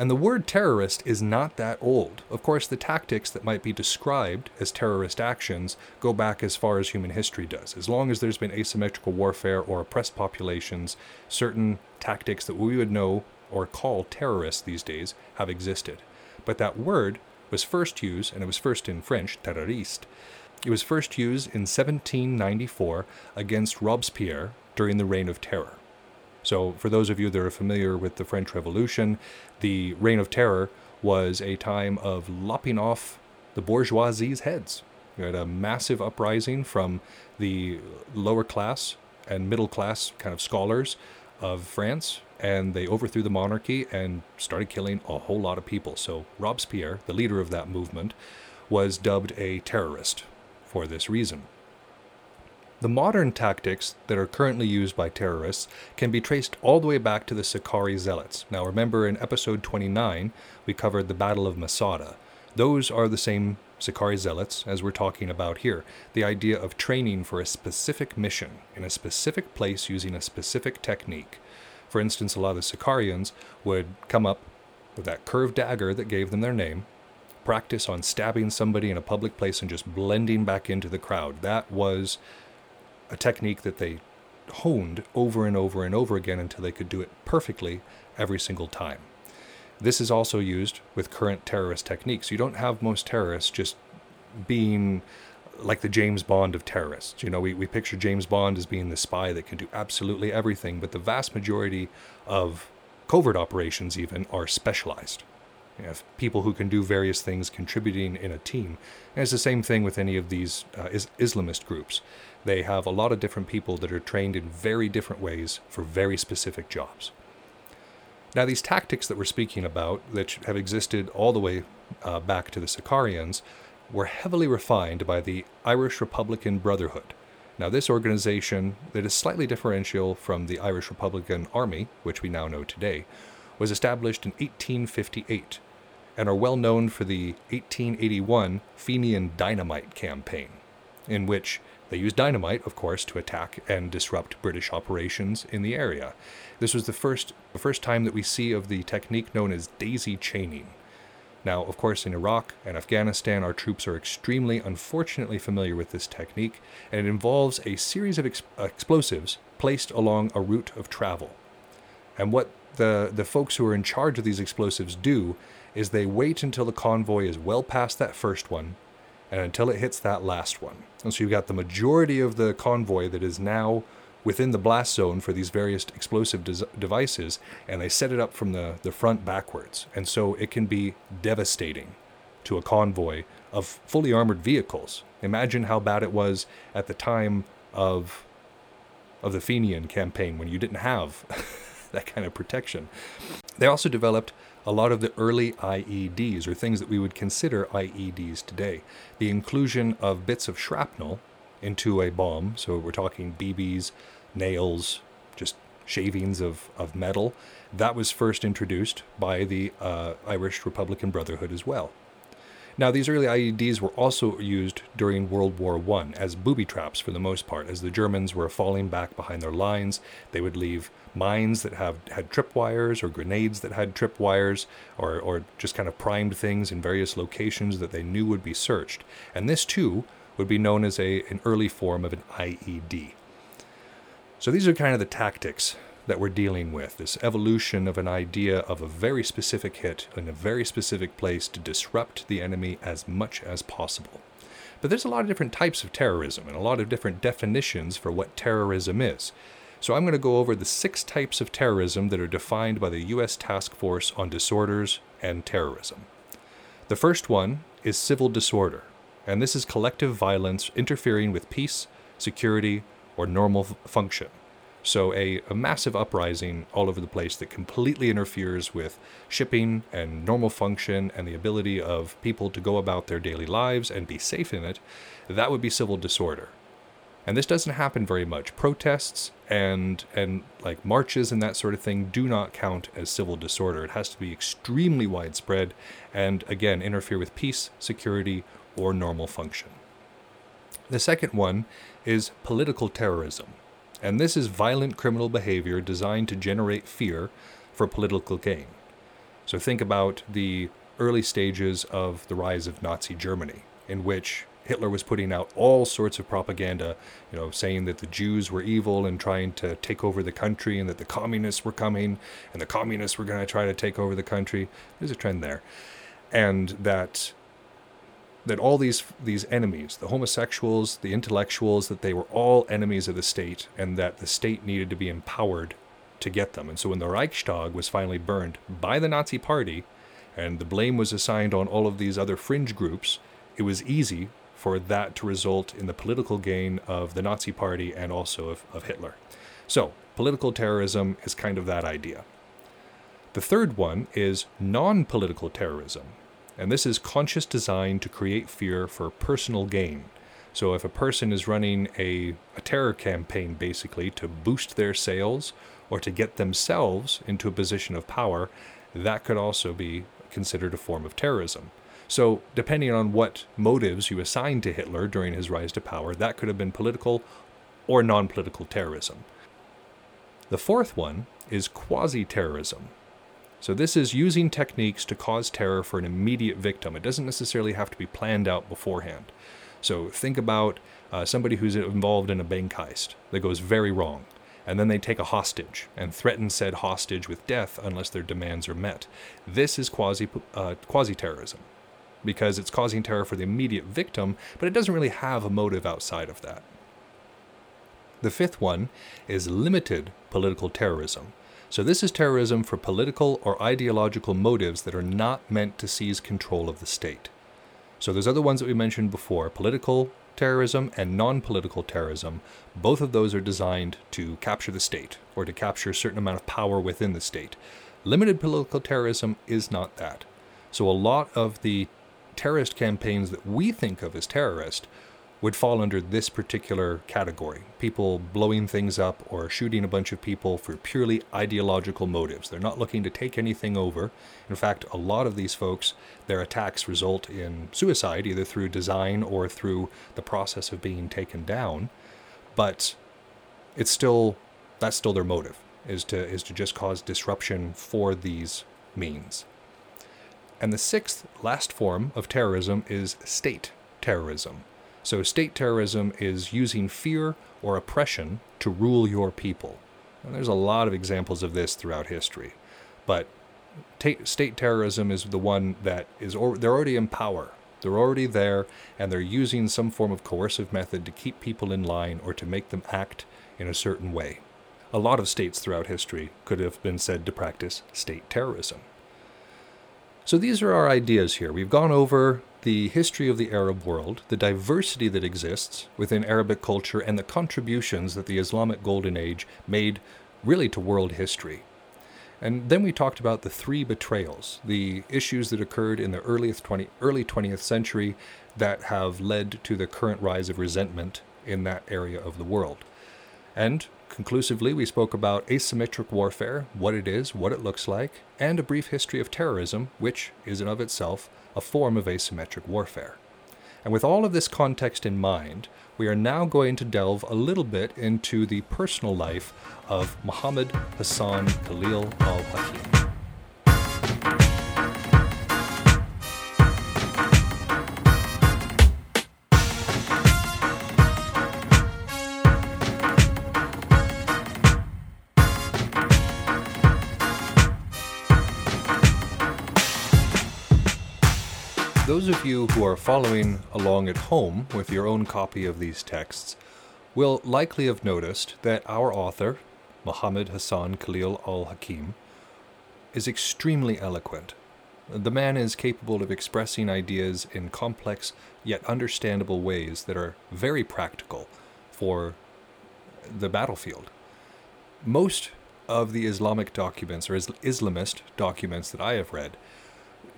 [SPEAKER 1] And the word terrorist is not that old. Of course, the tactics that might be described as terrorist actions go back as far as human history does. As long as there's been asymmetrical warfare or oppressed populations, certain tactics that we would know or call terrorists these days have existed. But that word was first used, and it was first in French, terroriste. It was first used in 1794 against Robespierre during the Reign of Terror. So, for those of you that are familiar with the French Revolution, the Reign of Terror was a time of lopping off the bourgeoisie's heads. You had a massive uprising from the lower class and middle class kind of scholars of France and they overthrew the monarchy and started killing a whole lot of people. So Robespierre, the leader of that movement, was dubbed a terrorist for this reason. The modern tactics that are currently used by terrorists can be traced all the way back to the Sicarii Zealots. Now, remember in episode 29, we covered the Battle of Masada. Those are the same Sicarii Zealots as we're talking about here. The idea of training for a specific mission in a specific place using a specific technique. For instance, a lot of the Sicarians would come up with that curved dagger that gave them their name, practice on stabbing somebody in a public place and just blending back into the crowd. That was a technique that they honed over and over and over again until they could do it perfectly every single time. This is also used with current terrorist techniques. You don't have most terrorists just being like the James Bond of terrorists. You know, we, we picture James Bond as being the spy that can do absolutely everything, but the vast majority of covert operations, even, are specialized. You people who can do various things contributing in a team. And it's the same thing with any of these uh, is- Islamist groups. They have a lot of different people that are trained in very different ways for very specific jobs. Now, these tactics that we're speaking about, that have existed all the way uh, back to the Sicarians, were heavily refined by the Irish Republican Brotherhood. Now, this organization, that is slightly differential from the Irish Republican Army, which we now know today, was established in 1858 and are well known for the 1881 Fenian Dynamite Campaign, in which they used dynamite, of course, to attack and disrupt British operations in the area. This was the first, the first time that we see of the technique known as daisy chaining. Now, of course, in Iraq and Afghanistan, our troops are extremely unfortunately familiar with this technique, and it involves a series of ex- explosives placed along a route of travel. And what the, the folks who are in charge of these explosives do is they wait until the convoy is well past that first one and until it hits that last one. And so you've got the majority of the convoy that is now within the blast zone for these various explosive des- devices, and they set it up from the, the front backwards. And so it can be devastating to a convoy of fully armored vehicles. Imagine how bad it was at the time of of the Fenian campaign when you didn't have that kind of protection. They also developed a lot of the early IEDs, or things that we would consider IEDs today. The inclusion of bits of shrapnel into a bomb, so we're talking BBs, nails, just shavings of, of metal, that was first introduced by the uh, Irish Republican Brotherhood as well. Now, these early IEDs were also used during World War I as booby traps for the most part. As the Germans were falling back behind their lines, they would leave mines that have had tripwires or grenades that had tripwires or, or just kind of primed things in various locations that they knew would be searched. And this too would be known as a, an early form of an IED. So these are kind of the tactics that we're dealing with this evolution of an idea of a very specific hit in a very specific place to disrupt the enemy as much as possible. But there's a lot of different types of terrorism and a lot of different definitions for what terrorism is. So I'm going to go over the six types of terrorism that are defined by the U.S. Task Force on Disorders and Terrorism. The first one is civil disorder, and this is collective violence interfering with peace, security, or normal f- function. So, a, a massive uprising all over the place that completely interferes with shipping and normal function and the ability of people to go about their daily lives and be safe in it, that would be civil disorder. And this doesn't happen very much. Protests and and like marches and that sort of thing do not count as civil disorder. It has to be extremely widespread and again interfere with peace, security, or normal function. The second one is political terrorism. And this is violent criminal behavior designed to generate fear for political gain. So think about the early stages of the rise of Nazi Germany, in which Hitler was putting out all sorts of propaganda, you know, saying that the Jews were evil and trying to take over the country and that the communists were coming and the communists were going to try to take over the country. There's a trend there. And that that all these these enemies, the homosexuals, the intellectuals, that they were all enemies of the state, and that the state needed to be empowered to get them. And so when the Reichstag was finally burned by the Nazi Party, and the blame was assigned on all of these other fringe groups, it was easy for that to result in the political gain of the Nazi Party and also of, of Hitler. So political terrorism is kind of that idea. The third one is non political terrorism. And this is conscious design to create fear for personal gain. So if a person is running a, a terror campaign basically to boost their sales or to get themselves into a position of power, that could also be considered a form of terrorism. So, depending on what motives you assign to Hitler during his rise to power, that could have been political or non political terrorism. The fourth one is quasi terrorism. So, this is using techniques to cause terror for an immediate victim. It doesn't necessarily have to be planned out beforehand. So, think about uh, somebody who's involved in a bank heist that goes very wrong, and then they take a hostage and threaten said hostage with death unless their demands are met. This is quasi uh, terrorism because it's causing terror for the immediate victim, but it doesn't really have a motive outside of that. The fifth one is limited political terrorism. So, this is terrorism for political or ideological motives that are not meant to seize control of the state. So, there's other ones that we mentioned before political terrorism and non political terrorism. Both of those are designed to capture the state or to capture a certain amount of power within the state. Limited political terrorism is not that. So, a lot of the terrorist campaigns that we think of as terrorist would fall under this particular category. People blowing things up or shooting a bunch of people for purely ideological motives. They're not looking to take anything over. In fact, a lot of these folks, their attacks result in suicide, either through design or through the process of being taken down. But it's still, that's still their motive, is to, is to just cause disruption for these means. And the sixth, last form of terrorism is state terrorism. So, state terrorism is using fear or oppression to rule your people. And there's a lot of examples of this throughout history. But ta- state terrorism is the one that is, or- they're already in power. They're already there, and they're using some form of coercive method to keep people in line or to make them act in a certain way. A lot of states throughout history could have been said to practice state terrorism. So these are our ideas here. We've gone over the history of the Arab world, the diversity that exists within Arabic culture, and the contributions that the Islamic Golden Age made really to world history. And then we talked about the three betrayals, the issues that occurred in the early 20, early 20th century that have led to the current rise of resentment in that area of the world. And conclusively, we spoke about asymmetric warfare, what it is, what it looks like, and a brief history of terrorism, which is in of itself a form of asymmetric warfare. And with all of this context in mind, we are now going to delve a little bit into the personal life of Muhammad Hassan Khalil al Hakim. Those of you who are following along at home with your own copy of these texts will likely have noticed that our author, Muhammad Hassan Khalil al Hakim, is extremely eloquent. The man is capable of expressing ideas in complex yet understandable ways that are very practical for the battlefield. Most of the Islamic documents or Islamist documents that I have read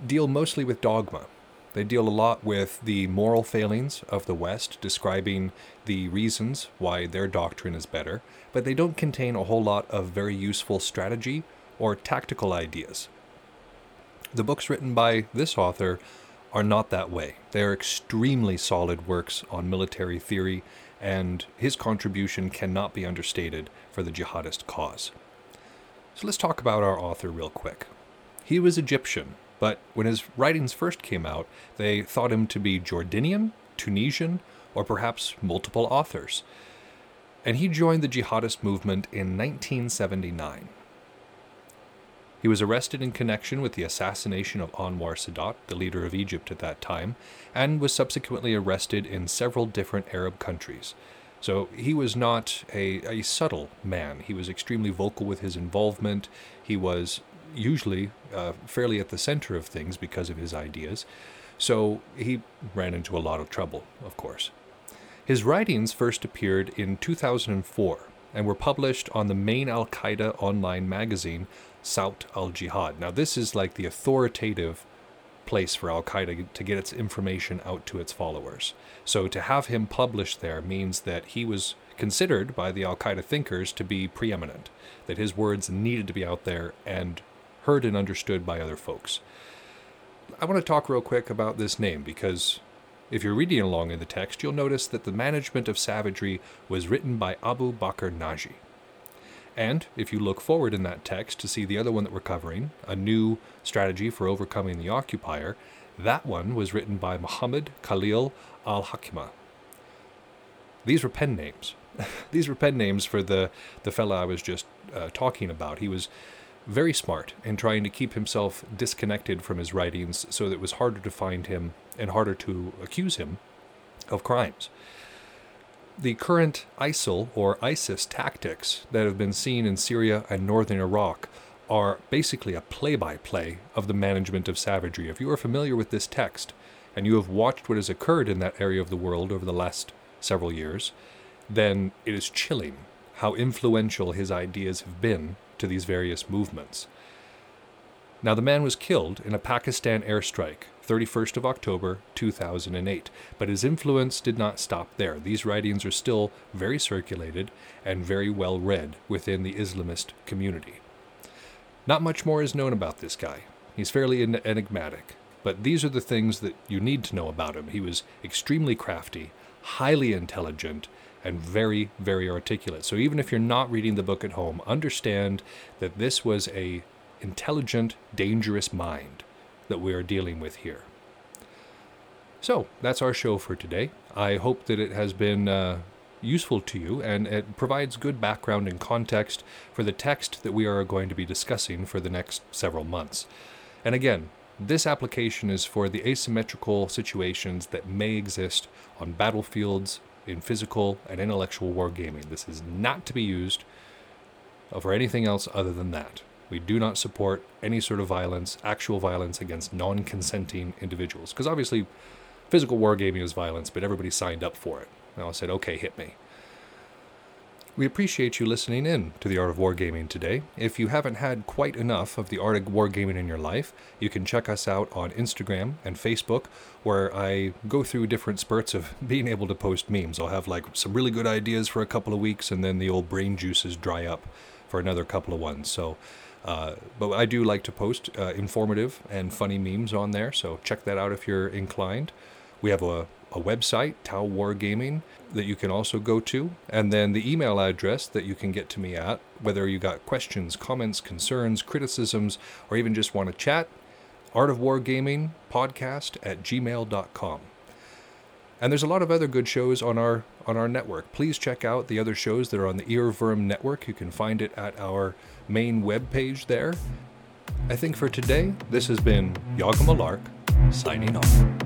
[SPEAKER 1] deal mostly with dogma they deal a lot with the moral failings of the West, describing the reasons why their doctrine is better, but they don't contain a whole lot of very useful strategy or tactical ideas. The books written by this author are not that way. They are extremely solid works on military theory, and his contribution cannot be understated for the jihadist cause. So let's talk about our author real quick. He was Egyptian, but when his writings first came out, they thought him to be Jordanian, Tunisian, or perhaps multiple authors. And he joined the jihadist movement in 1979. He was arrested in connection with the assassination of Anwar Sadat, the leader of Egypt at that time, and was subsequently arrested in several different Arab countries. So he was not a, a subtle man. He was extremely vocal with his involvement. He was usually uh, fairly at the center of things because of his ideas. So he ran into a lot of trouble, of course. His writings first appeared in 2004 and were published on the main Al Qaeda online magazine, Sawt al Jihad. Now, this is like the authoritative place for Al Qaeda to get its information out to its followers. So, to have him published there means that he was considered by the Al Qaeda thinkers to be preeminent, that his words needed to be out there and heard and understood by other folks. I want to talk real quick about this name because if you're reading along in the text, you'll notice that the management of savagery was written by Abu Bakr Naji. And if you look forward in that text to see the other one that we're covering, a new strategy for overcoming the occupier, that one was written by Muhammad Khalil al Hakima. These were pen names. These were pen names for the, the fella I was just uh, talking about. He was very smart in trying to keep himself disconnected from his writings so that it was harder to find him and harder to accuse him of crimes. the current ISIL or ISIS tactics that have been seen in Syria and northern Iraq are basically a play by play of the management of savagery. If you are familiar with this text and you have watched what has occurred in that area of the world over the last several years, then it is chilling how influential his ideas have been to these various movements. Now, the man was killed in a Pakistan airstrike, 31st of October 2008, but his influence did not stop there. These writings are still very circulated and very well read within the Islamist community. Not much more is known about this guy. He's fairly en- enigmatic, but these are the things that you need to know about him. He was extremely crafty, highly intelligent, and very, very articulate. So even if you're not reading the book at home, understand that this was a intelligent, dangerous mind that we are dealing with here. So that's our show for today. I hope that it has been uh, useful to you and it provides good background and context for the text that we are going to be discussing for the next several months. And again, this application is for the asymmetrical situations that may exist on battlefields in physical and intellectual wargaming. This is not to be used for anything else other than that. We do not support any sort of violence, actual violence against non consenting individuals. Because obviously, physical wargaming is violence, but everybody signed up for it. And I said, okay, hit me. We appreciate you listening in to the Art of Wargaming today. If you haven't had quite enough of the Art of Wargaming in your life, you can check us out on Instagram and Facebook, where I go through different spurts of being able to post memes. I'll have like some really good ideas for a couple of weeks, and then the old brain juices dry up for another couple of ones. So, uh, but I do like to post uh, informative and funny memes on there, so check that out if you're inclined. We have a, a website, Tau Wargaming, that you can also go to, and then the email address that you can get to me at, whether you got questions, comments, concerns, criticisms, or even just want to chat, Art of War Gaming podcast at gmail.com. And there's a lot of other good shows on our on our network. Please check out the other shows that are on the earVVyrm Network. You can find it at our main web page there. I think for today, this has been Yagama Lark signing off.